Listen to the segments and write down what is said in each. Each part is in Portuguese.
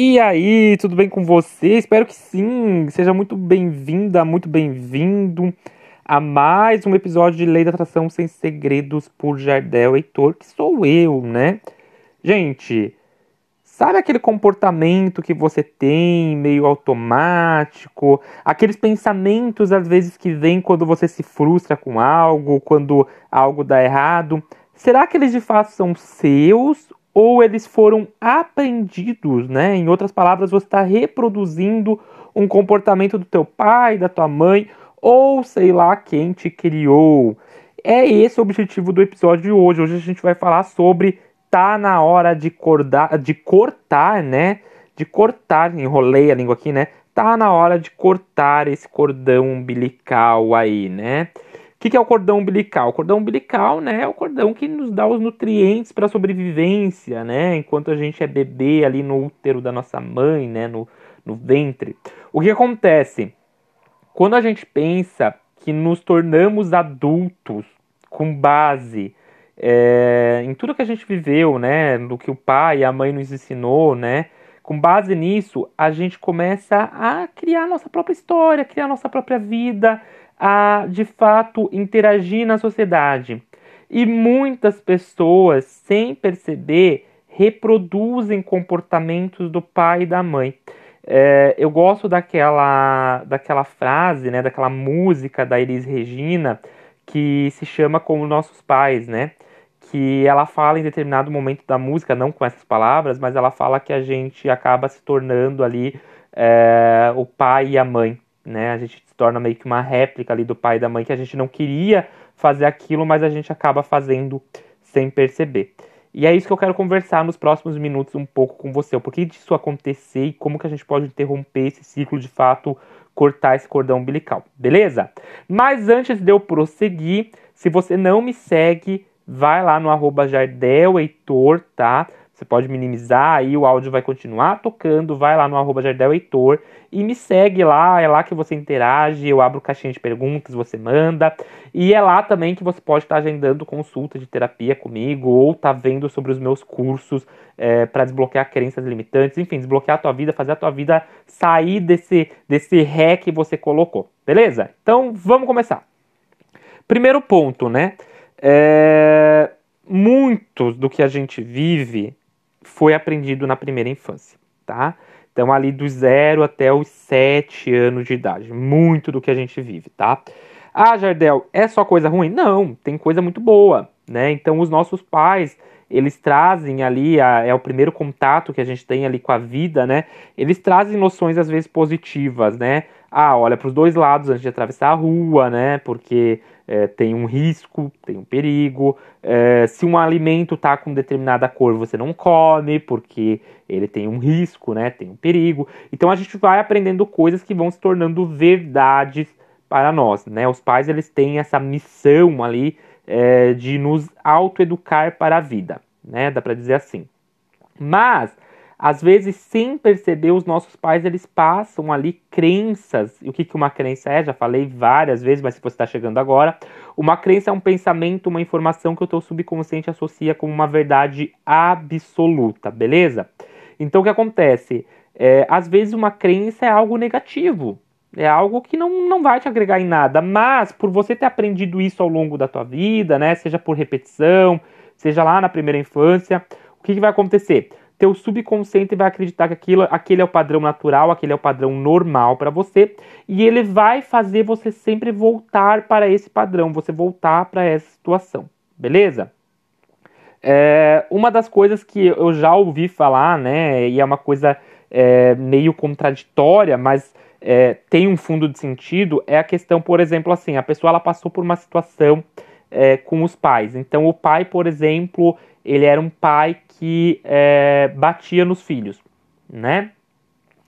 E aí, tudo bem com você? Espero que sim. Seja muito bem-vinda, muito bem-vindo a mais um episódio de Lei da Atração Sem Segredos por Jardel Heitor, que sou eu, né? Gente, sabe aquele comportamento que você tem meio automático? Aqueles pensamentos às vezes que vêm quando você se frustra com algo, quando algo dá errado? Será que eles de fato são seus ou eles foram aprendidos, né? Em outras palavras, você está reproduzindo um comportamento do teu pai, da tua mãe, ou sei lá quem te criou. É esse o objetivo do episódio de hoje. Hoje a gente vai falar sobre tá na hora de, cordar, de cortar, né? De cortar, enrolei a língua aqui, né? Tá na hora de cortar esse cordão umbilical aí, né? O que, que, é o cordão umbilical? O cordão umbilical né, é o cordão que nos dá os nutrientes para a sobrevivência, né? Enquanto a gente é bebê ali no útero da nossa mãe, né? No, no ventre. O que acontece? Quando a gente pensa que nos tornamos adultos com base é, em tudo que a gente viveu, né? Do que o pai e a mãe nos ensinou, né? Com base nisso, a gente começa a criar nossa própria história, criar nossa própria vida, a de fato interagir na sociedade. E muitas pessoas, sem perceber, reproduzem comportamentos do pai e da mãe. É, eu gosto daquela, daquela frase, né, daquela música da Elis Regina, que se chama Como Nossos Pais, né? Que ela fala em determinado momento da música, não com essas palavras, mas ela fala que a gente acaba se tornando ali é, o pai e a mãe, né? A gente torna meio que uma réplica ali do pai e da mãe que a gente não queria fazer aquilo, mas a gente acaba fazendo sem perceber. E é isso que eu quero conversar nos próximos minutos um pouco com você, o porquê disso acontecer e como que a gente pode interromper esse ciclo de fato, cortar esse cordão umbilical, beleza? Mas antes de eu prosseguir, se você não me segue, vai lá no arroba Heitor, tá? Você pode minimizar aí, o áudio vai continuar tocando, vai lá no arroba Jardel Heitor e me segue lá, é lá que você interage, eu abro caixinha de perguntas, você manda. E é lá também que você pode estar agendando consulta de terapia comigo ou tá vendo sobre os meus cursos é, para desbloquear crenças limitantes, enfim, desbloquear a tua vida, fazer a tua vida sair desse, desse ré que você colocou, beleza? Então vamos começar. Primeiro ponto, né? É, muitos do que a gente vive foi aprendido na primeira infância, tá? Então, ali dos zero até os sete anos de idade. Muito do que a gente vive, tá? Ah, Jardel, é só coisa ruim? Não, tem coisa muito boa, né? Então, os nossos pais, eles trazem ali, a, é o primeiro contato que a gente tem ali com a vida, né? Eles trazem noções, às vezes, positivas, né? Ah, olha para os dois lados antes de atravessar a rua, né? Porque é, tem um risco, tem um perigo. É, se um alimento está com determinada cor, você não come, porque ele tem um risco, né? Tem um perigo. Então a gente vai aprendendo coisas que vão se tornando verdades para nós, né? Os pais eles têm essa missão ali é, de nos autoeducar para a vida, né? Dá para dizer assim. Mas às vezes, sem perceber, os nossos pais eles passam ali crenças. E o que, que uma crença é? Já falei várias vezes, mas se você está chegando agora, uma crença é um pensamento, uma informação que o teu subconsciente associa como uma verdade absoluta, beleza? Então, o que acontece? É, às vezes, uma crença é algo negativo. É algo que não, não vai te agregar em nada, mas por você ter aprendido isso ao longo da tua vida, né? Seja por repetição, seja lá na primeira infância, o que, que vai acontecer? Teu subconsciente vai acreditar que aquilo, aquele é o padrão natural, aquele é o padrão normal para você, e ele vai fazer você sempre voltar para esse padrão, você voltar para essa situação, beleza? É, uma das coisas que eu já ouvi falar, né, e é uma coisa é, meio contraditória, mas é, tem um fundo de sentido, é a questão, por exemplo, assim, a pessoa ela passou por uma situação é, com os pais. Então, o pai, por exemplo, ele era um pai que é, batia nos filhos, né?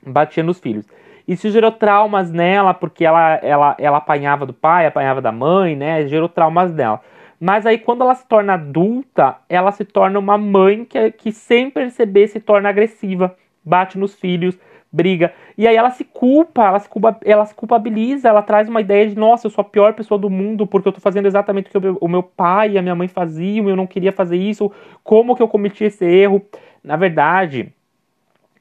Batia nos filhos. Isso gerou traumas nela, porque ela, ela, ela apanhava do pai, apanhava da mãe, né? Gerou traumas nela. Mas aí, quando ela se torna adulta, ela se torna uma mãe que, que sem perceber se torna agressiva, bate nos filhos, briga. E aí ela se culpa, ela se, culpa, ela se culpabiliza, ela traz uma ideia de, nossa, eu sou a pior pessoa do mundo porque eu tô fazendo exatamente o que o meu, pai e a minha mãe faziam, eu não queria fazer isso, como que eu cometi esse erro? Na verdade,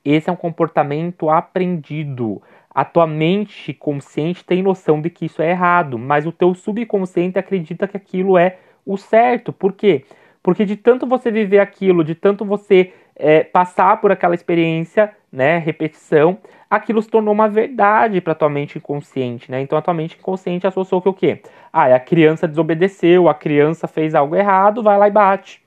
esse é um comportamento aprendido. A tua mente consciente tem noção de que isso é errado, mas o teu subconsciente acredita que aquilo é o certo. Por quê? Porque de tanto você viver aquilo, de tanto você é, passar por aquela experiência, né, repetição, aquilo se tornou uma verdade para tua mente inconsciente, né? Então a tua mente inconsciente associou que o quê? Ah, a criança desobedeceu, a criança fez algo errado, vai lá e bate,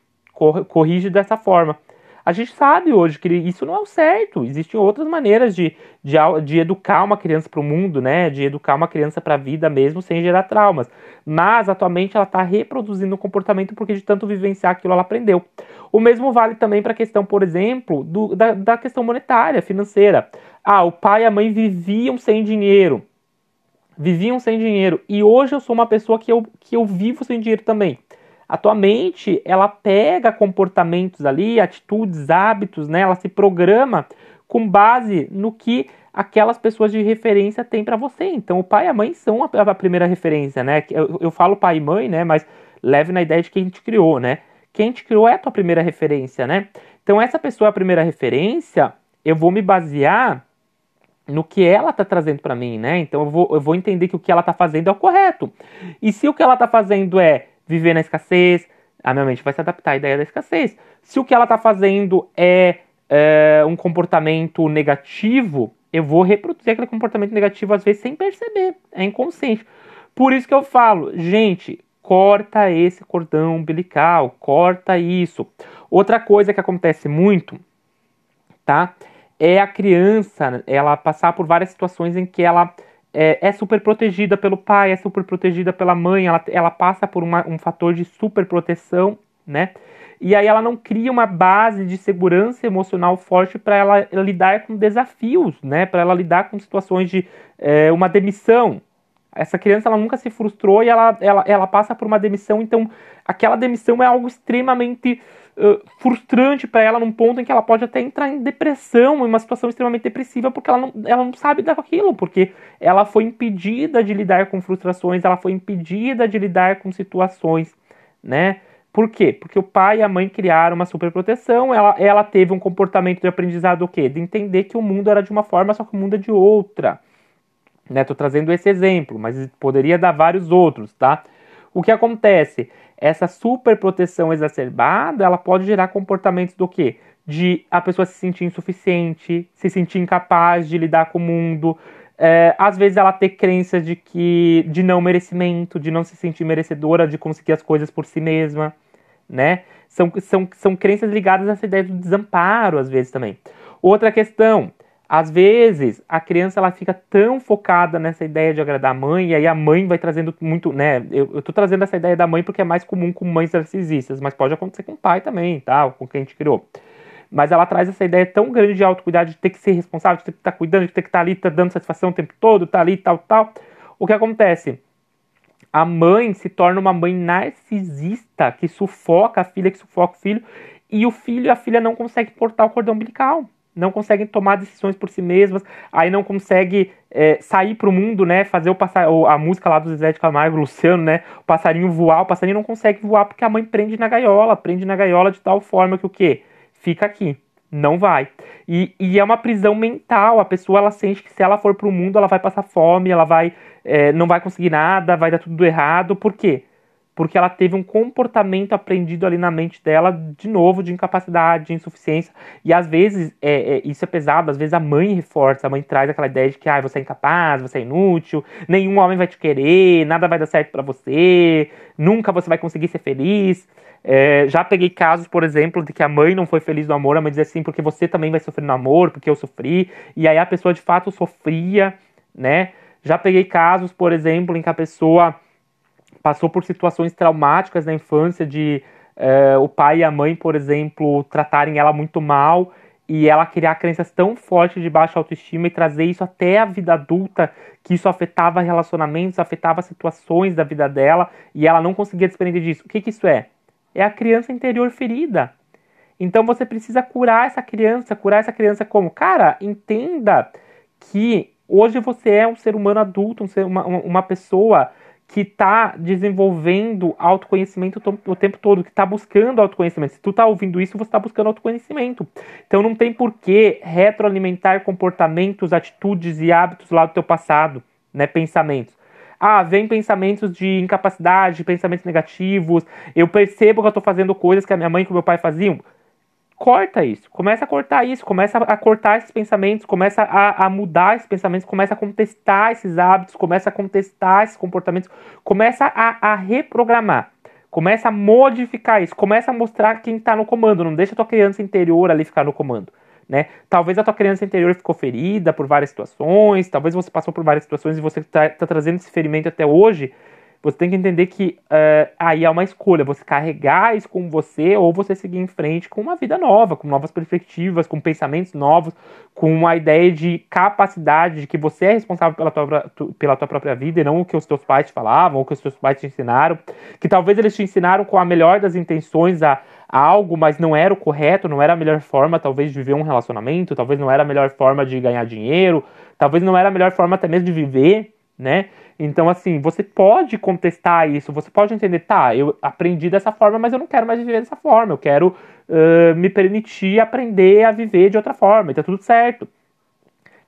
corrige dessa forma. A gente sabe hoje que isso não é o certo. Existem outras maneiras de, de, de educar uma criança para o mundo, né? De educar uma criança para a vida mesmo sem gerar traumas. Mas atualmente ela está reproduzindo o comportamento porque de tanto vivenciar aquilo ela aprendeu. O mesmo vale também para a questão, por exemplo, do, da, da questão monetária, financeira. Ah, o pai e a mãe viviam sem dinheiro. Viviam sem dinheiro. E hoje eu sou uma pessoa que eu, que eu vivo sem dinheiro também. A tua mente, ela pega comportamentos ali, atitudes, hábitos, né? Ela se programa com base no que aquelas pessoas de referência têm para você. Então, o pai e a mãe são a, a primeira referência, né? Eu, eu, falo pai e mãe, né? Mas leve na ideia de quem te criou, né? Quem te criou é a tua primeira referência, né? Então, essa pessoa é a primeira referência, eu vou me basear no que ela está trazendo para mim, né? Então, eu vou, eu vou entender que o que ela está fazendo é o correto. E se o que ela está fazendo é viver na escassez, a minha mente vai se adaptar à ideia da escassez. Se o que ela está fazendo é, é, um comportamento negativo, eu vou reproduzir aquele comportamento negativo às vezes sem perceber, é inconsciente. Por isso que eu falo, gente, corta esse cordão umbilical, corta isso. Outra coisa que acontece muito, tá? É a criança, ela passar por várias situações em que ela é, é, super protegida pelo pai, é super protegida pela mãe, ela, ela passa por uma, um fator de super proteção, né? E aí ela não cria uma base de segurança emocional forte para ela lidar com desafios, né? Para ela lidar com situações de é, uma demissão. Essa criança ela nunca se frustrou e ela, ela, ela passa por uma demissão, então aquela demissão é algo extremamente frustrante para ela num ponto em que ela pode até entrar em depressão, em uma situação extremamente depressiva, porque ela não, ela não sabe daquilo, porque ela foi impedida de lidar com frustrações, ela foi impedida de lidar com situações, né? Por quê? Porque o pai e a mãe criaram uma superproteção, ela, ela teve um comportamento de aprendizado o quê? De entender que o mundo era de uma forma, só que o mundo é de outra. Né? Tô trazendo esse exemplo, mas poderia dar vários outros, tá? O que acontece? essa superproteção exacerbada, ela pode gerar comportamentos do quê? De a pessoa se sentir insuficiente, se sentir incapaz de lidar com o mundo, é, às vezes ela ter crença de que de não merecimento, de não se sentir merecedora de conseguir as coisas por si mesma, né? São, são, são crenças ligadas a essa ideia do desamparo, às vezes também. Outra questão, às vezes, a criança ela fica tão focada nessa ideia de agradar a mãe, e aí a mãe vai trazendo muito, né? Eu, eu tô trazendo essa ideia da mãe porque é mais comum com mães narcisistas, mas pode acontecer com o pai também, tá? Com quem a gente criou. Mas ela traz essa ideia tão grande de autocuidado, de ter que ser responsável, de ter que estar tá cuidando, de ter que estar tá ali, tá dando satisfação o tempo todo, tá ali, tal, tal. O que acontece? A mãe se torna uma mãe narcisista que sufoca a filha, que sufoca o filho, e o filho e a filha não conseguem cortar o cordão umbilical não conseguem tomar decisões por si mesmas, aí não consegue é, sair para o mundo, né, fazer o passar, a música lá do Zezé de Camargo, Luciano, né, o passarinho voar, o passarinho não consegue voar porque a mãe prende na gaiola, prende na gaiola de tal forma que o quê? Fica aqui, não vai. E, e é uma prisão mental, a pessoa ela sente que se ela for para o mundo ela vai passar fome, ela vai, é, não vai conseguir nada, vai dar tudo errado, por quê? Porque ela teve um comportamento aprendido ali na mente dela, de novo, de incapacidade, de insuficiência. E às vezes, é, é, isso é pesado, às vezes a mãe reforça, a mãe traz aquela ideia de que ah, você é incapaz, você é inútil, nenhum homem vai te querer, nada vai dar certo para você, nunca você vai conseguir ser feliz. É, já peguei casos, por exemplo, de que a mãe não foi feliz no amor, a mãe dizia assim, porque você também vai sofrer no amor, porque eu sofri, e aí a pessoa de fato sofria, né? Já peguei casos, por exemplo, em que a pessoa passou por situações traumáticas na infância de uh, o pai e a mãe, por exemplo, tratarem ela muito mal e ela criar crenças tão fortes de baixa autoestima e trazer isso até a vida adulta, que isso afetava relacionamentos, afetava situações da vida dela e ela não conseguia desprender disso. O que, que isso é? É a criança interior ferida. Então você precisa curar essa criança, curar essa criança como? Cara, entenda que hoje você é um ser humano adulto, um ser, uma, uma pessoa que está desenvolvendo autoconhecimento o tempo todo, que está buscando autoconhecimento. Se tu está ouvindo isso, você está buscando autoconhecimento. Então não tem por que retroalimentar comportamentos, atitudes e hábitos lá do teu passado, né? Pensamentos. Ah, vem pensamentos de incapacidade, pensamentos negativos. Eu percebo que eu estou fazendo coisas que a minha mãe e o meu pai faziam corta isso, começa a cortar isso, começa a cortar esses pensamentos, começa a, a, mudar esses pensamentos, começa a contestar esses hábitos, começa a contestar esses comportamentos, começa a, a reprogramar, começa a modificar isso, começa a mostrar quem está no comando, não deixa a tua criança interior ali ficar no comando. Né? Talvez a tua criança interior ficou ferida por várias situações, talvez você passou por várias situações e você está tá trazendo esse ferimento até hoje, você tem que entender que uh, aí é uma escolha, você carregar isso com você ou você seguir em frente com uma vida nova, com novas perspectivas, com pensamentos novos, com uma ideia de capacidade, de que você é responsável pela tua, pela tua própria vida e não o que os teus pais te falavam, ou o que os teus pais te ensinaram, que talvez eles te ensinaram com a melhor das intenções a, a algo, mas não era o correto, não era a melhor forma, talvez, de viver um relacionamento, talvez não era a melhor forma de ganhar dinheiro, talvez não era a melhor forma até mesmo de viver, né? Então, assim, você pode contestar isso, você pode entender, tá, eu aprendi dessa forma, mas eu não quero mais viver dessa forma, eu quero uh, me permitir aprender a viver de outra forma, e tá tudo certo.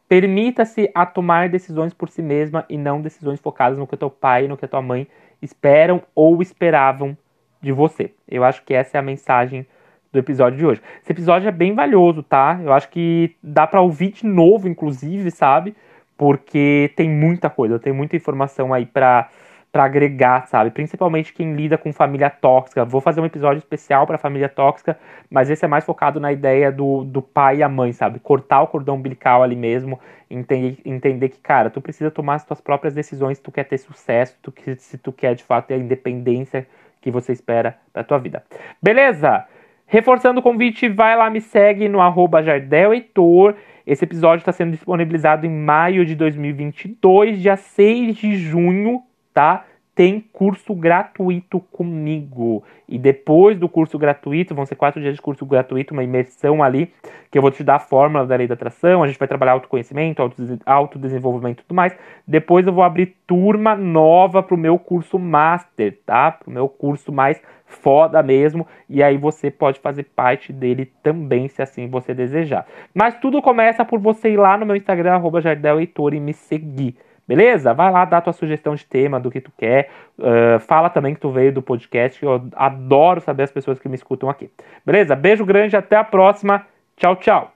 Permita-se a tomar decisões por si mesma e não decisões focadas no que teu pai e no que tua mãe esperam ou esperavam de você. Eu acho que essa é a mensagem do episódio de hoje. Esse episódio é bem valioso, tá? Eu acho que dá para ouvir de novo, inclusive, sabe? Porque tem muita coisa, tem muita informação aí pra, pra agregar, sabe? Principalmente quem lida com família tóxica. Vou fazer um episódio especial para família tóxica, mas esse é mais focado na ideia do, do pai e a mãe, sabe? Cortar o cordão umbilical ali mesmo, entender, entender que, cara, tu precisa tomar as tuas próprias decisões se tu quer ter sucesso, tu, se tu quer de fato ter a independência que você espera pra tua vida. Beleza? Reforçando o convite, vai lá, me segue no arroba Jardel Heitor. Esse episódio está sendo disponibilizado em maio de 2022, dia 6 de junho, tá? Tem curso gratuito comigo. E depois do curso gratuito, vão ser quatro dias de curso gratuito, uma imersão ali, que eu vou te dar a fórmula da lei da atração. A gente vai trabalhar autoconhecimento, autodesenvolvimento e tudo mais. Depois eu vou abrir turma nova para o meu curso master, tá? Para o meu curso mais foda mesmo, e aí você pode fazer parte dele também, se assim você desejar. Mas tudo começa por você ir lá no meu Instagram, arroba e me seguir. Beleza? Vai lá dar tua sugestão de tema, do que tu quer. Uh, fala também que tu veio do podcast. Eu adoro saber as pessoas que me escutam aqui. Beleza? Beijo grande, até a próxima. Tchau, tchau.